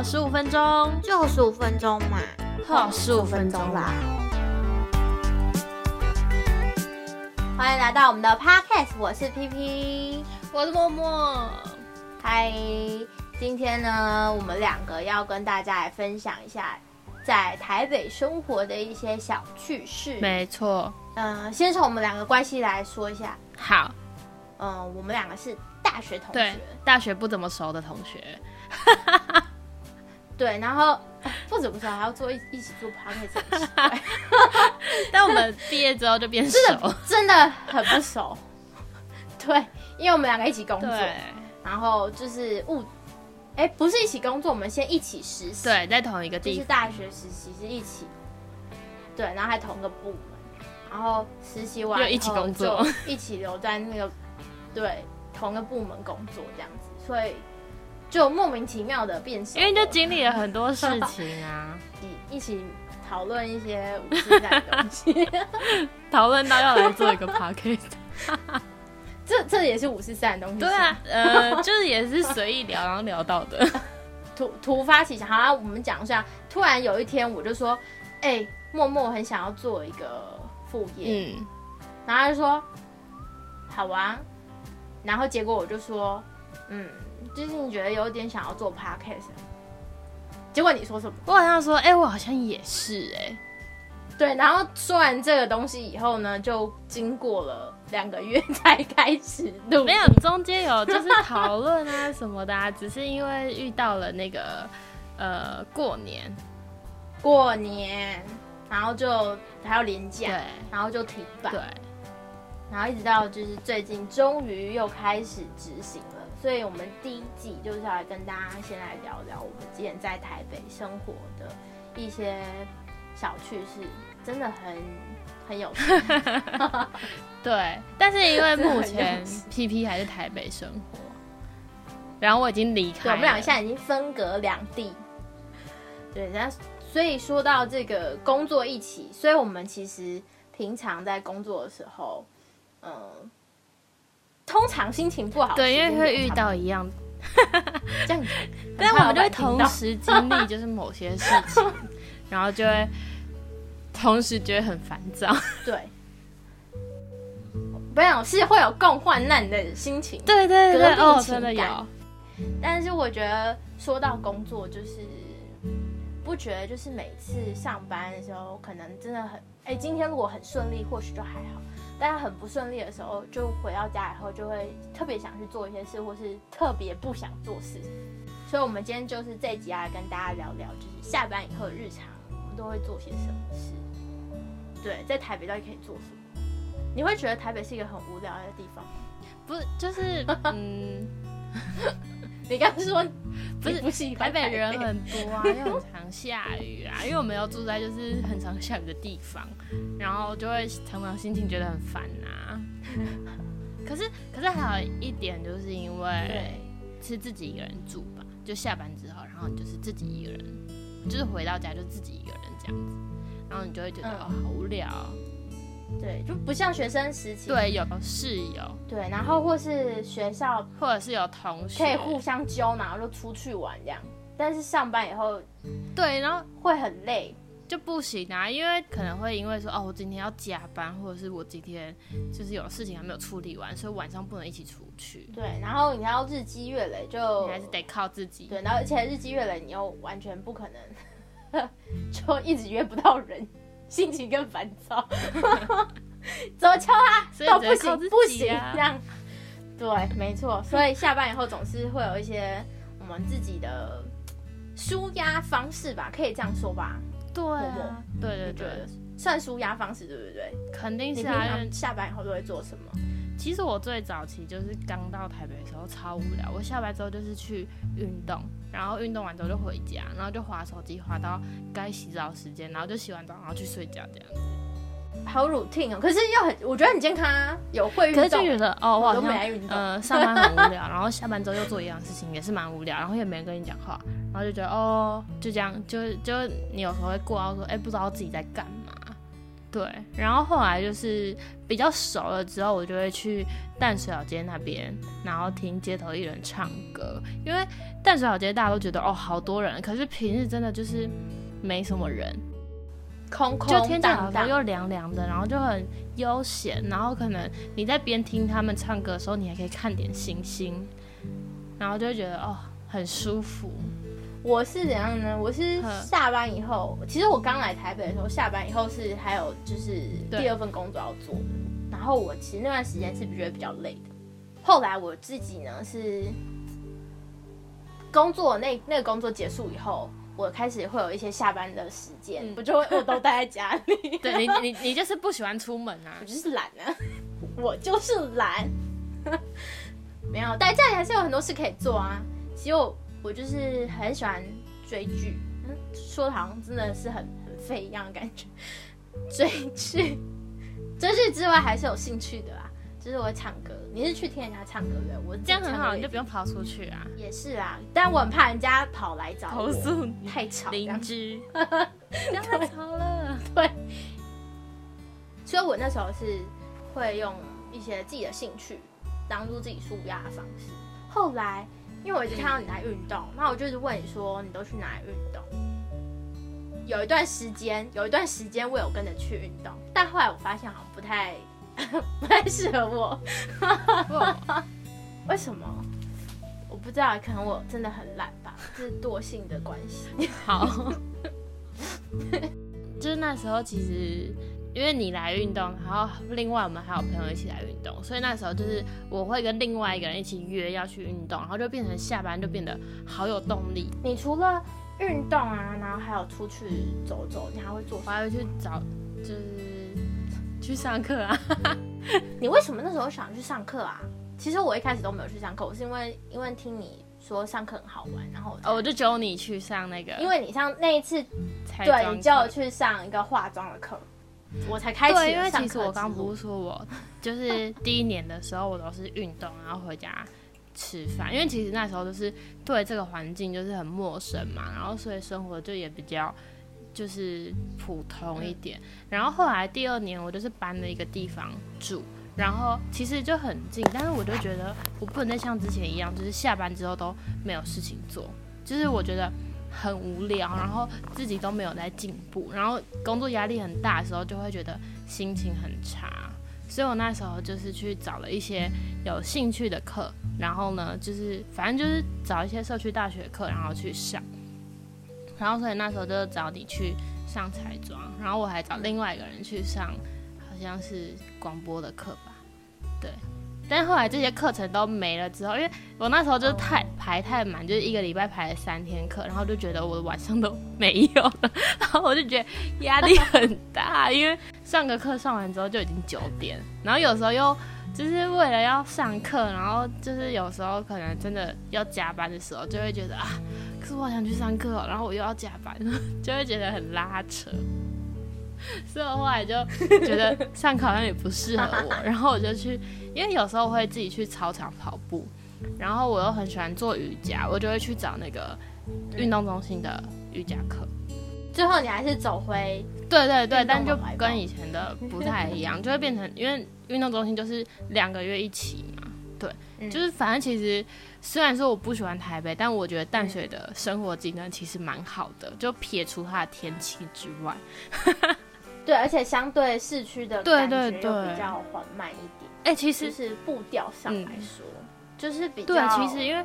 呵，十五分钟，就十五分钟嘛，呵，十五分钟啦。欢迎来到我们的 podcast，我是 P P，我是默默。嗨，今天呢，我们两个要跟大家来分享一下在台北生活的一些小趣事。没错，嗯、先从我们两个关系来说一下。好，嗯、我们两个是大学同对学，，大学不怎么熟的同学，对，然后哎不止不是还要做一一起做 podcast，很奇怪 但我们毕业之后就变熟。真的很不熟。对，因为我们两个一起工作，对然后就是物，哎，不是一起工作，我们先一起实习，对，在同一个就是地方。大学实习是一起，对，然后还同个部门，然后实习完又一起工作一起留在那个对同个部门工作这样子，所以就莫名其妙的变熟了，因为就经历了很多事情啊，一一起讨论一些五四三的东西，讨论到要来做一个 podcast。这这也是五四三的东西，对啊，呃，就是也是随意聊，然后聊到的。突突发奇想，好啦，我们讲一下。突然有一天，我就说，哎、默默很想要做一个副业，嗯，然后他就说，好啊。然后结果我就说，嗯，最近觉得有点想要做 podcast。结果你说什么？我好像说，哎、我好像也是、哎，对，然后说完这个东西以后呢，就经过了两个月才开始录。没有，中间有就是讨论啊什么的、啊，只是因为遇到了那个呃过年，过年，然后就还要年假，对然后就停摆。对，然后一直到就是最近终于又开始执行了，所以我们第一季就是要来跟大家先来聊聊我们之前在台北生活的一些小趣事，真的很很有趣。对，但是因为目前很 有 P P 还是台北生活，然后我已经离开，了，我们两个现在已经分隔两地。对，那所以说到这个工作一起，所以我们其实平常在工作的时候，嗯、通常心情不好，对，因为会遇到一样，这样子，但我们就会同时经历 就是某些事情，然后就会同时觉得很烦躁。对，不要是会有共患难的心情。对对对，革命哦，真的有。感，但是我觉得说到工作，就是不觉得就是每次上班的时候，可能真的很哎、今天如果很顺利，或许就还好；但是很不顺利的时候，就回到家以后就会特别想去做一些事，或是特别不想做事。所以，我们今天就是这一集要来跟大家聊聊，就是下班以后的日常，我们都会做些什么事。对，在台北到底可以做什么？你会觉得台北是一个很无聊的地方吗？不是就是嗯，你刚刚说不是不喜欢台北人很多啊，又很常下雨啊，因为我们要住在就是很常下雨的地方，然后就会常常心情觉得很烦呐、可是可是还有一点，就是因为是自己一个人住吧，就下班之后，然后你就是自己一个人，就是回到家就自己一个人这样子，然后你就会觉得、嗯。哦好无聊哦，对，就不像学生时期。对，有室友对，然后或是学校或者是有同学可以互相揪，然后就出去玩这样。但是上班以后对，然后会很累，就不行啊，因为可能会因为说哦，我今天要加班，或者是我今天就是有事情还没有处理完，所以晚上不能一起出去，对，然后你要日积月累就你还是得靠自己。对，然后而且日积月累你又完全不可能 就一直约不到人，心情更烦躁。怎么敲啊都不行不行啊这样。对，没错，所以下班以后总是会有一些我们自己的舒压方式吧，可以这样说吧？对啊，对对算舒压方式对不对？肯定是啊。因为常下班以后都会做什么？其实我最早期就是刚到台北的时候超无聊，我下班之后就是去运动，然后运动完之后就回家，然后就划手机划到该洗澡时间，然后就洗完澡然后去睡觉这样子。好 routine 哦，可是又很，我觉得很健康啊，有会运可是就动，觉得哦，我好像来运动呃上班很无聊，然后下班之后又做一样事情，也是蛮无聊，然后也没人跟你讲话，然后就觉得哦，就这样，就就你有时候会过到说，哎、不知道自己在干嘛，对，然后后来就是比较熟了之后，我就会去淡水老街那边，然后听街头艺人唱歌。因为淡水老街大家都觉得哦好多人，可是平日真的就是没什么人，空空就天气好荡荡，的时候又凉凉的，然后就很悠闲，然后可能你在边听他们唱歌的时候，你还可以看点星星，然后就会觉得哦很舒服。我是怎样呢？我是下班以后，其实我刚来台北的时候，下班以后是还有就是第二份工作要做的。然后我其实那段时间是觉得比较累的。后来我自己呢是工作那那个工作结束以后，我开始会有一些下班的时间，嗯我就会我都待在家里。对你你你就是不喜欢出门啊我？就是懒啊，我就是懒。没有，但家里还是有很多事可以做啊。其实我我就是很喜欢追剧，嗯，说的好像真的是很很废一样的感觉。追剧，追剧之外还是有兴趣的啦，就是我会唱歌。你是去听人家唱歌的，我这样很好，你就不不用跑出去啊，也是啊，但我很怕人家跑来找我，投诉你太吵这邻居，太吵了。对，所以我那时候是会用一些自己的兴趣当做自己舒压的方式。后来，因为我一直看到你在运动，那我就是问你说你都去哪里运动？有一段时间，有一段时间我有跟着去运动，但后来我发现好像不太 不太适合我。为什么？我不知道，可能我真的很懒吧，这是惰性的关系。好，就是那时候其实因为你来运动，然后另外我们还有朋友一起来运动，所以那时候就是我会跟另外一个人一起约要去运动，然后就变成下班就变得好有动力，你除了运动啊，然后还有出去走走，你还会做？我还会去找就是去上课啊。你为什么那时候想去上课啊？其实我一开始都没有去上课，我是因为因为听你说上课很好玩，然后哦，我就揪你去上那个，因为你上那一次，才对你叫我去上一个化妆的课，我才开始对，因为其实我刚不是说我就是第一年的时候，我都是运动，然后回家吃饭，因为其实那时候就是对这个环境就是很陌生嘛，然后所以生活就也比较就是普通一点。然后后来第二年我就是搬了一个地方住。然后其实就很近，但是我就觉得我不能再像之前一样，就是下班之后都没有事情做，就是我觉得很无聊，然后自己都没有在进步，然后工作压力很大的时候，就会觉得心情很差。所以我那时候就是去找了一些有兴趣的课，然后呢，就是反正就是找一些社区大学课，然后去上。然后所以那时候就找你去上彩妆，然后我还找另外一个人去上，好像是广播的课吧。对，但是后来这些课程都没了之后，因为我那时候就是太排太满，就是一个礼拜排了三天课，然后就觉得我的晚上都 没有了，然后我就觉得压力 很大，因为上个课上完之后就已经九点，然后有时候又就是为了要上课，然后就是有时候可能真的要加班的时候，就会觉得啊，可是我好想去上课哦，然后我又要加班，就会觉得很拉扯。所以我后来就觉得上课好像也不适合我，然后我就去，因为有时候会自己去操场跑步，然后我又很喜欢做瑜伽，我就会去找那个运动中心的瑜伽课。最后你还是走回对对对，但就跟以前的不太一样，就会变成因为运动中心就是两个月一起嘛，对，嗯。就是反正其实虽然说我不喜欢台北，但我觉得淡水的生活机能其实蛮好的，就撇除它的天气之外，对，而且相对市区的对感觉又比较缓慢一点，哎、其就实是步调上来说，就是比较对，其实因为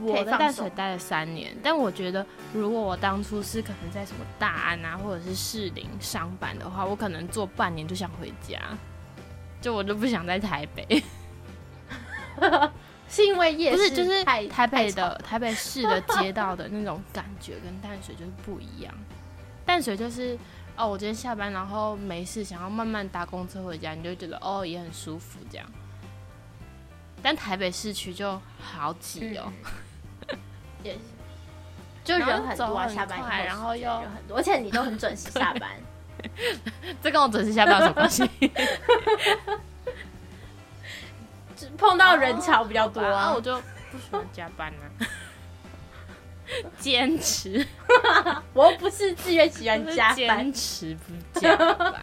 我在淡水待了三年，但我觉得如果我当初是可能在什么大安啊，或者是士林上班的话，我可能做半年就想回家，就我就不想在台北。是因为夜市不是，就是太台北的台北市的街道的那种感觉跟淡水就是不一样。淡水就是哦，我今天下班然后没事，想要慢慢搭公车回家，你就会觉得哦也很舒服这样。但台北市区就好挤哦，也是，就人很多啊，下班快然后又人很多，而且你都很准时下班，这跟我准时下班有什么关系？只碰到人潮比较多啊，啊我。就不喜欢加班啊，坚持 我又不是自愿喜欢加班，坚持不加班。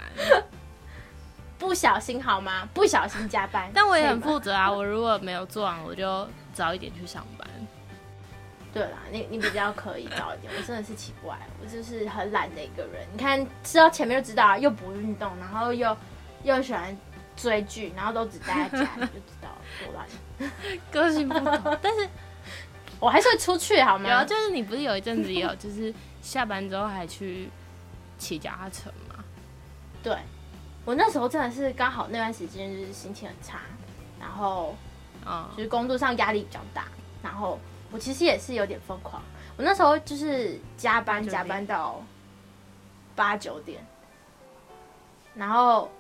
不小心好吗？不小心加班，但我也很负责啊，我如果没有做完，我就早一点去上班。对啦，你你比较可以早一点，我真的是奇怪，我就是很懒的一个人。你看，吃到前面就知道啊，又不运动，然后又又喜欢追剧，然后都只待在家里，就知道多懒。个性不同，但是我还是会出去好吗有啊，吗？就是你不是有一阵子也有，就是下班之后还去骑脚踏车吗？对，我那时候真的是刚好那段时间就是心情很差，然后嗯就，是工作上压力比较大，然后我其实也是有点疯狂。我那时候就是加班加班到八九点，然后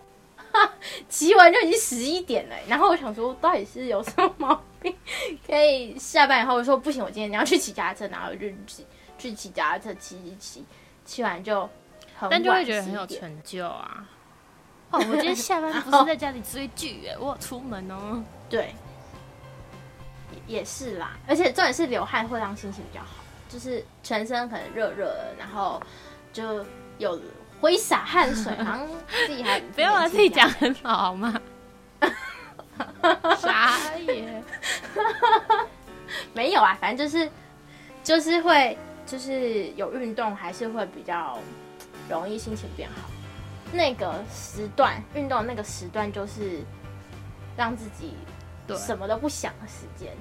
骑完就已经十一点了。然后我想说，到底是有什么？可以下班以后我说不行，我今天你要去骑脚踏车，然后就去去骑脚踏车，骑骑骑，骑完就很晚，但就会觉得很有成就啊。哦，我今天下班不是在家里追剧耶，我有出门哦。对，也也是啦，而且重点是流汗会让心情比较好，就是全身可能热热的，然后就有挥洒汗水，好像 自己还不要把自己讲很老好吗？傻眼。没有啊，反正就是就是会就是有运动，还是会比较容易心情变好。那个时段运动那个时段，就是让自己对，什么都不想的时间。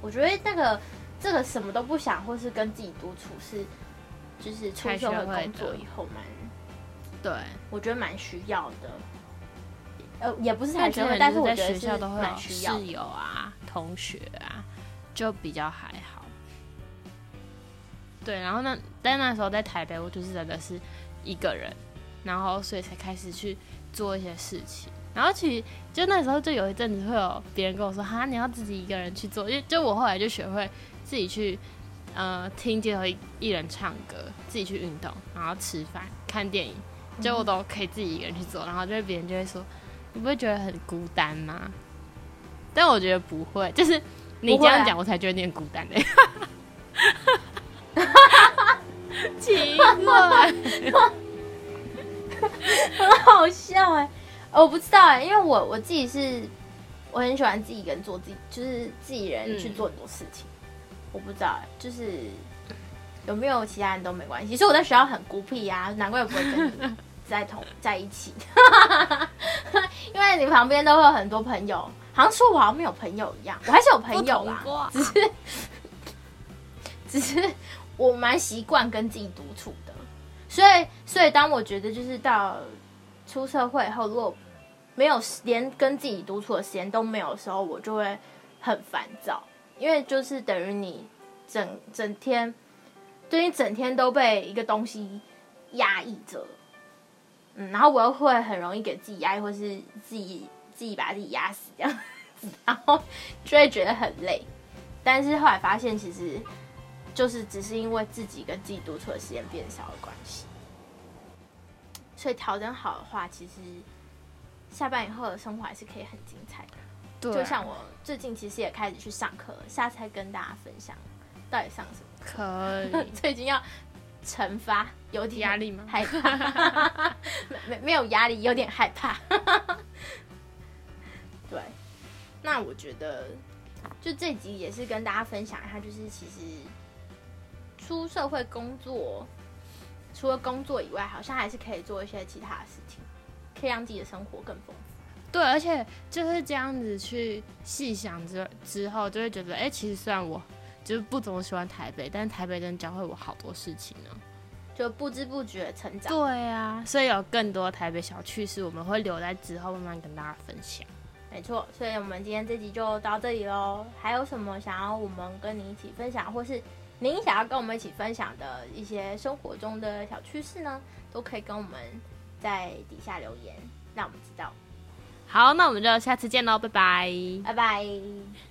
我觉得那个这个什么都不想，或是跟自己独处是，就是出社会工作以后蛮，对，我觉得蛮需要的。呃，也不是太需要，但是我在觉得校都会有。室友啊、同学啊，就比较还好。对，然后呢，但那时候在台北，我就是真的是一个人，然后所以才开始去做一些事情。然后其实就那时候就有一阵子会有别人跟我说：“哈，你要自己一个人去做。”因为就我后来就学会自己去呃听街头艺艺人唱歌，自己去运动，然后吃饭、看电影，就我都可以自己一个人去做。然后就是别人就会说：“你不会觉得很孤单吗？”但我觉得不会，就是你这样讲，我才觉得你很孤单嘞、奇怪，很好笑哎、呃我不知道哎、因为我我自己是，我很喜欢自己一个人做自己，就是自己人去嗯做很多事情。我不知道哎、就是有没有其他人都没关系。所以我在学校很孤僻呀、难怪我不会跟你在同 在一起，因为你旁边都会有很多朋友，好像说我好像没有朋友一样，我还是有朋友啦只是 只是我蛮习惯跟自己独处的，所以所以当我觉得就是到出社会后，如果没有连跟自己独处的时间都没有的时候，我就会很烦躁，因为就是等于你整整天，对你整天都被一个东西压抑着，嗯，然后我又会很容易给自己压力，或是自己自己把自己压死这样子，然后就会觉得很累。但是后来发现，其实就是只是因为自己跟自己独处的时间变少的关系。所以调整好的话，其实下班以后的生活还是可以很精彩的。对啊就像我最近其实也开始去上课了，下次再跟大家分享到底上什么可课。以 最近要惩罚，有点压力吗？害怕，没没没有压力，有点害怕。对，那我觉得就这集也是跟大家分享一下，就是其实出社会工作，除了工作以外，好像还是可以做一些其他的事情，可以让自己的生活更丰富。对，而且就是这样子去细想之之后，就会觉得，哎、其实虽然我就是不怎么喜欢台北，但是台北真的教会我好多事情呢。就不知不觉成长。对啊，所以有更多台北小趣事，我们会留在之后慢慢跟大家分享。没错，所以我们今天这集就到这里喽。还有什么想要我们跟你一起分享，或是您想要跟我们一起分享的一些生活中的小趣事呢？都可以跟我们在底下留言，让我们知道。好，那我们就下次见喽，拜拜。拜拜。